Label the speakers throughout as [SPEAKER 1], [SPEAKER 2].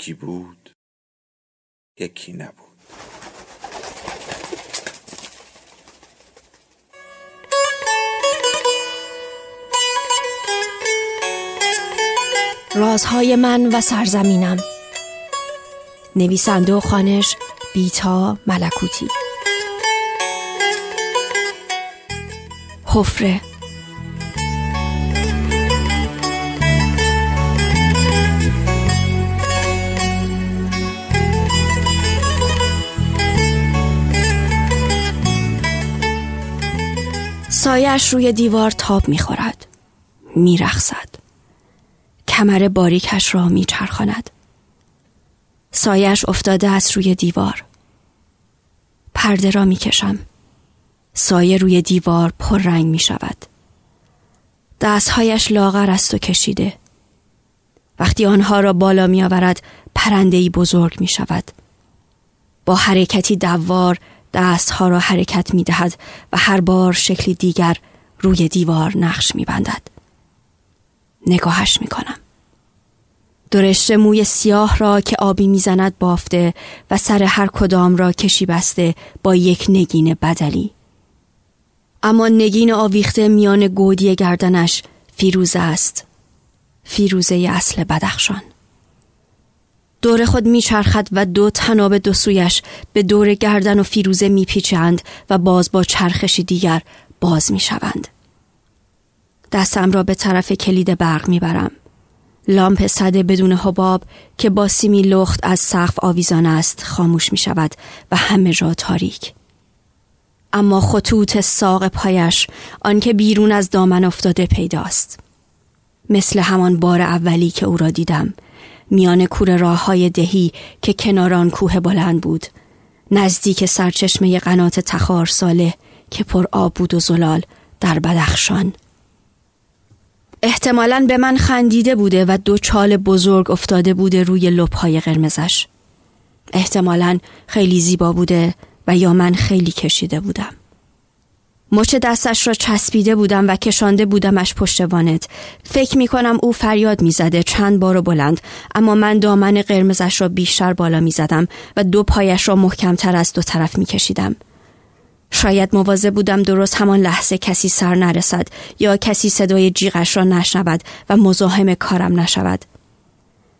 [SPEAKER 1] یکی بود یکی نبود.
[SPEAKER 2] رازهای من و سرزمینم. نویسنده و خانش بیتا ملکوتی. حفره. سایش روی دیوار تاب می‌خورد. میرخصد کمر باریکش را میچرخاند. سایش افتاده است روی دیوار. پرده را می‌کشم. سایه روی دیوار پر رنگ می شود دستهایش لاغر است و کشیده. وقتی آنها را بالا می آورد پرندهی بزرگ می شود با حرکتی دوار دستها را حرکت می دهد و هر بار شکلی دیگر روی دیوار نقش می بندد. نگاهش می کنم. درشت موی سیاه را که آبی می‌زند بافته و سر هر کدام را کشی بسته با یک نگین بدلی. اما نگین آویخته میان گودی گردنش فیروزه است. فیروزه اصل بدخشان. دور خود میچرخد و دو تناب دو سویش به دور گردن و فیروزه میپیچند و باز با چرخشی دیگر باز می‌شوند. دستم را به طرف کلید برق می‌برم. لامپ صده بدون حباب که با سیمی لخت از سقف آویزان است خاموش می شود و همه جا تاریک. اما خطوط ساق پایش آنکه بیرون از دامن افتاده پیداست. مثل همان بار اولی که او را دیدم میان کور راه های دهی که کناران کوه بلند بود. نزدیک سرچشمه قنات تخار ساله که پر آب بود و زلال در بدخشان. احتمالا به من خندیده بوده و دو چال بزرگ افتاده بوده روی لپهای قرمزش. احتمالا خیلی زیبا بوده و یا من خیلی کشیده بودم. مچ دستش را چسبیده بودم و کشانده بودمش پشت وانت فکر می کنم او فریاد می‌زده چند بار و بلند اما من دامن قرمزش را بیشتر بالا می زدم و دو پایش را محکمتر از دو طرف می کشیدم. شاید موازه بودم درست همان لحظه کسی سر نرسد یا کسی صدای جیغش را نشنود و مزاحم کارم نشود.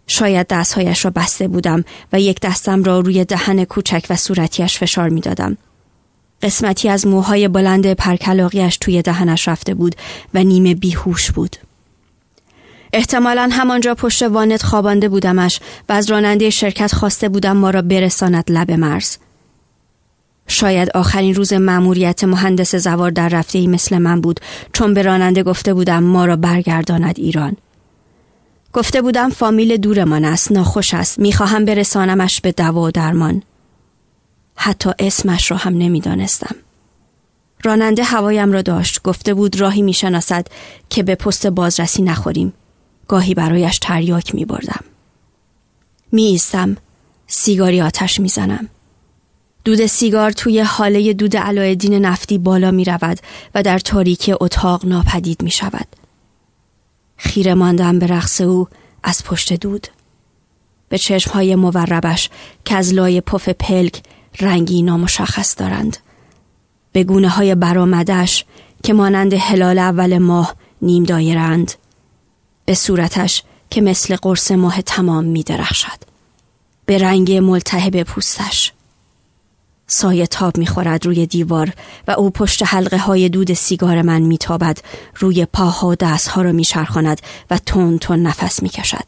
[SPEAKER 2] شاید دستهایش را بسته بودم و یک دستم را روی دهن کوچک و صورتیش فشار می دادم. قسمتی از موهای بلند پرکلاقیش توی دهنش رفته بود و نیمه بیهوش بود. احتمالا همانجا پشت وانت خوابانده بودمش و از راننده شرکت خواسته بودم ما را برساند لب مرز. شاید آخرین روز مأموریت مهندس زوار در رفته ای مثل من بود چون به راننده گفته بودم ما را برگرداند ایران. گفته بودم فامیل دورمان است ناخوش است می‌خواهم برسانمش به دوا و درمان. حتی اسمش را هم نمی‌دانستم. راننده هوایم را داشت گفته بود راهی می‌شناسد که به پست بازرسی نخوریم. گاهی برایش تریاک می بردم. می ایستم. سیگاری آتش می زنم. دود سیگار توی حاله دود علایدین نفتی بالا می رود و در تاریکی اتاق ناپدید می شود. خیره ماندم به رقص او از پشت دود. به چشمهای موربش که از لای پف پلک رنگی نامشخص دارند. به گونه های برامدش که مانند هلال اول ماه نیم دایرند. به صورتش که مثل قرص ماه تمام می درخشد. به رنگ ملتهب پوستش. سایه تاب می‌خورد روی دیوار و او پشت حلقه های دود سیگار من میتابد روی پاها و دستها را میچرخاند و تون تون نفس می‌کشد.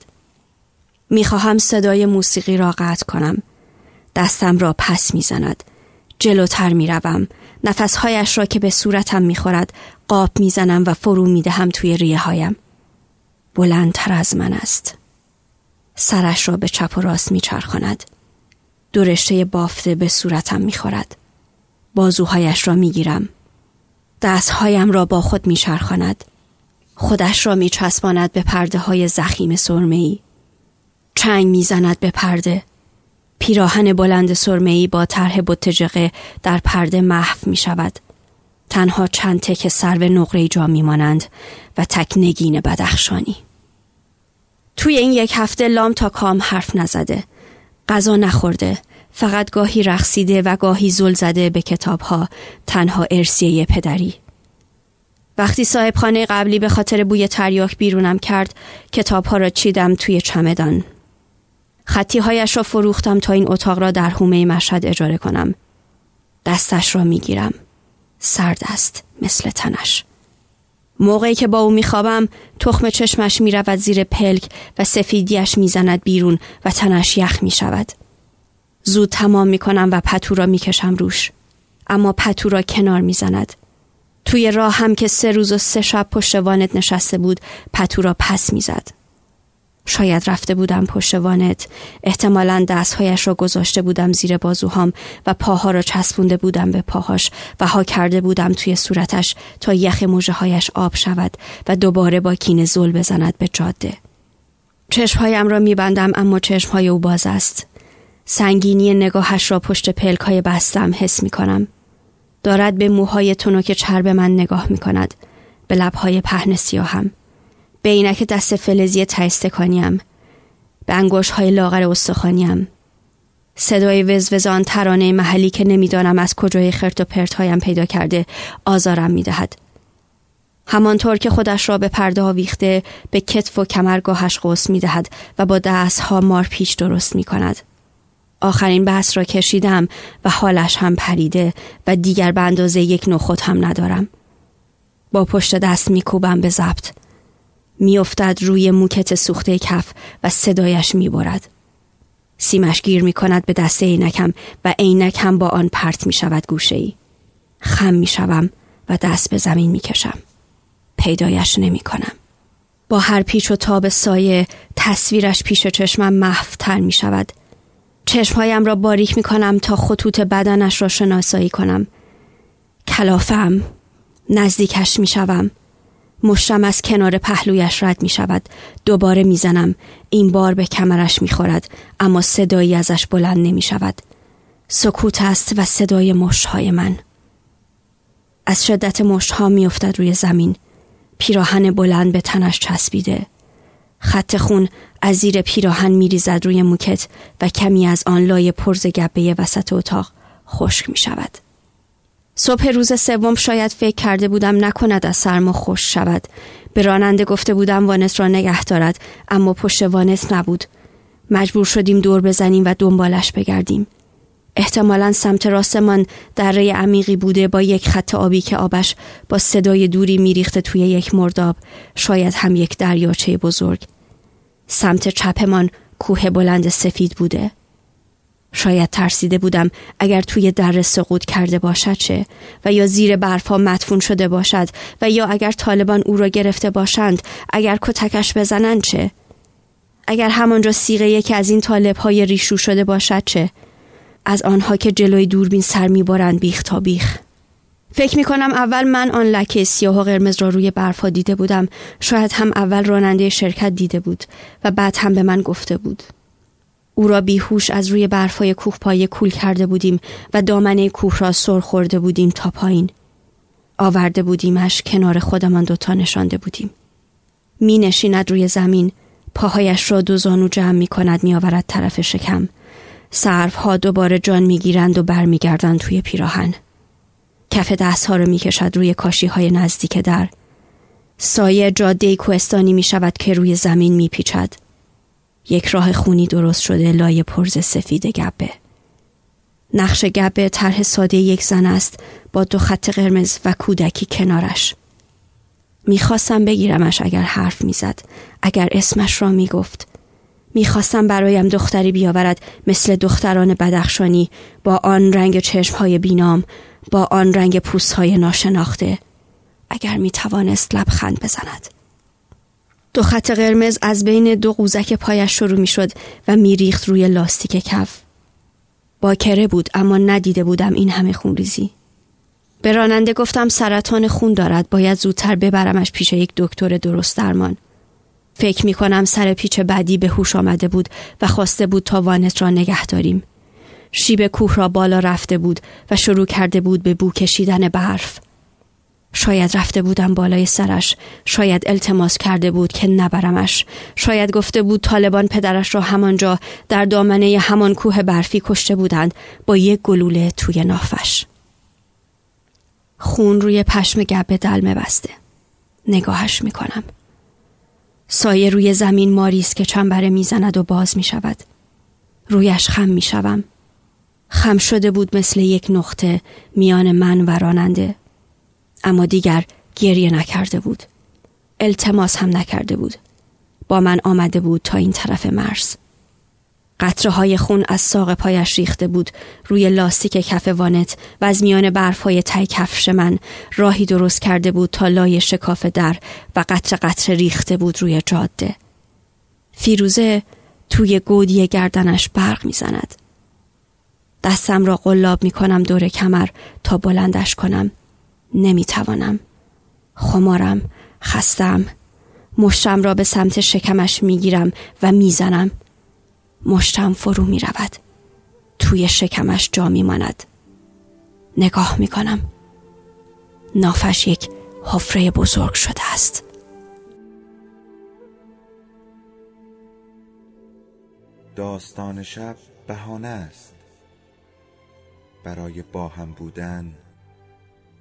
[SPEAKER 2] می‌خواهم صدای موسیقی را قطع کنم دستم را پس می‌زند. جلوتر می‌روم. نفسهایش را که به صورتم می‌خورد قاب می‌زنم و فرو می‌دهم توی ریه هایم بلندتر از من است. سرش را به چپ و راست میچرخاند. دو رشته بافته به صورتم می‌خورد. بازوهایش را می‌گیرم. دستهایم را با خود میچرخاند. خودش را میچسباند به پرده های زخیم سرمهای. چنگ می‌زند به پرده. پیراهن بلند سرمهای با طرح بتجقه در پرده محو می شود. تنها چند تک سرو نقره جا میمانند و تک نگین بدخشانی. توی این یک هفته لام تا کام حرف نزده. غذا نخورده. فقط گاهی رقصیده و گاهی زل زده به کتابها تنها ارسیه پدری. وقتی صاحب خانه قبلی به خاطر بوی تریاک بیرونم کرد کتابها را چیدم توی چمدان. خطی هایش را فروختم تا این اتاق را در حومه مشهد اجاره کنم. دستش را می‌گیرم. سرد است مثل تنش. موقعی که با او میخوابم تخم چشمش می‌رود زیر پلک و سفیدیش می‌زند بیرون و تنش یخ می‌شود. زود تمام می‌کنم و پتو را می‌کشم روش. اما پتو را کنار می‌زند. توی راه هم که سه روز و سه شب پشت وانت نشسته بود پتو را پس می‌زد. شاید رفته بودم پشت وانت احتمالا دستهایش را گذاشته بودم زیر بازوهام و پاها را چسبونده بودم به پاهاش و ها کرده بودم توی صورتش تا یخ موجه هایش آب شود و دوباره با کین زل بزند به جاده چشمهایم را میبندم اما چشمهای او باز است سنگینی نگاهش را پشت پلک های بستم حس می کنم. دارد به موهای تنوک چرب من نگاه می کند. به لبهای پهن سیاهم. به اینک دست فلزی تایستکانیم. به انگوش های لاغر استخوانیم. صدای وزوزان ترانه محلی که نمی‌دانم از کجای خرت و پرت هایم پیدا کرده آزارم می دهد. همانطور که خودش را به پرده ویخته به کتف و کمرگاهش قوس می دهد و با دست ها مار پیش درست می کند. آخرین بحث را کشیدم و حالش هم پریده و دیگر به اندازه یک نخود هم ندارم. با پشت دست میکوبم به ضبط. میافتد روی موکت سوخته کف و صدایش می‌برد. سیمش گیر می کند به دست عینکم و عینک هم با آن پرت می شود گوشه ای. خم می شوم و دست به زمین می کشم. پیدایش نمی کنم. با هر پیچ و تاب سایه تصویرش پیش چشمم محفتر می شود چشمهایم را باریک می کنم تا خطوط بدنش را شناسایی کنم. کلافم نزدیکش می شوم. مشتم از کنار پهلویش رد می شود. دوباره می زنم. این بار به کمرش می خورد. اما صدایی ازش بلند نمی شود. سکوت است و صدای مشتهای من. از شدت مشتها می افتد روی زمین. پیراهن بلند به تنش چسبیده. خط خون از زیر پیراهن میریزد روی موکت و کمی از آن لای پرز گبه وسط اتاق خشک می شود. صبح روز سوم شاید فکر کرده بودم نکند از سرما خوش شود. به راننده گفته بودم وانت را نگه دارد اما پشت وانت نبود. مجبور شدیم دور بزنیم و دنبالش بگردیم. احتمالا سمت راستمان دره عمیقی بوده با یک خط آبی که آبش با صدای دوری میریخته توی یک مرداب شاید هم یک دریاچه بزرگ سمت چپمان کوه بلند سفید بوده شاید ترسیده بودم اگر توی در سقوط کرده باشد چه و یا زیر برفا مدفون شده باشد و یا اگر طالبان او را گرفته باشند اگر کتکش بزنند چه؟ اگر همانجا سیغه یکی از این طالب های ریشو شده باشد چه؟ از آنها که جلوی دوربین سر میبارند بیخ تا بیخ. فکر می کنم اول من آن لکه سیاه و قرمز را روی برفا دیده بودم. شاید هم اول راننده شرکت دیده بود و بعد هم به من گفته بود. او را بیهوش از روی برفای کوه پایه کول کرده بودیم و دامنه کوه را سر خورده بودیم تا پایین. آورده بودیمش کنار خودمان دوتا نشانده بودیم. می نشیند روی زمین پاهایش را دو زانو جمع می کند می آورد طرف شکم. سرف ها دوباره جان می گیرند و برمیگردند توی پیراهن. کف دست ها رو می کشد روی کاشی های نزدیک در. سایه جاده کوهستانی می شود که روی زمین می پیچد. یک راه خونی درست شده لای پرز سفید گبه. نقش گبه طرح ساده یک زن است با دو خط قرمز و کودکی کنارش. می‌خواستم بگیرمش اگر حرف می‌زد اگر اسمش را می‌گفت. می‌خواستم برایم دختری بیاورد مثل دختران بدخشانی با آن رنگ چشمهای بینام با آن رنگ پوست های ناشناخته. اگر می توانست لبخند بزند. دو خط قرمز از بین دو قوزک پایش شروع می شد و میریخت روی لاستیک کف. باکره بود اما ندیده بودم این همه خونریزی. به راننده گفتم سرطان خون دارد باید زودتر ببرمش پیش یک دکتر درست درمان. فکر می کنم سر پیچ بعدی به هوش آمده بود و خواسته بود تا وانت را نگه داریم. شیب کوه را بالا رفته بود و شروع کرده بود به بو کشیدن برف. شاید رفته بودم بالای سرش. شاید التماس کرده بود که نبرمش. شاید گفته بود طالبان پدرش را همانجا در دامنه همان کوه برفی کشته بودند با یک گلوله توی نافش. خون روی پشم گبه دلمه بسته. نگاهش می‌کنم. سایه روی زمین ماریست که چنبره می‌زند و باز می‌شود. رویش خم می‌شوم. خم شده بود مثل یک نقطه میان من و راننده. اما دیگر گریه نکرده بود. التماس هم نکرده بود. با من آمده بود تا این طرف مرز. قطره های خون از ساق پایش ریخته بود روی لاستیک کف وانت و از میان برف های تای کفش من راهی درست کرده بود تا لای شکاف در و قطره قطره ریخته بود روی جاده. فیروزه توی گودی گردنش برق می‌زند. دستم را قلاب می کنم دور کمر تا بلندش کنم. نمی‌توانم خمارم خستم مشتم را به سمت شکمش می‌گیرم و می‌زنم مشتم فرو می رود. توی شکمش جا می ماند. نگاه می کنم. نافش یک حفره بزرگ شده است.
[SPEAKER 1] داستان شب بهانه است برای با هم بودن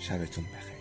[SPEAKER 1] شبتون بخیر.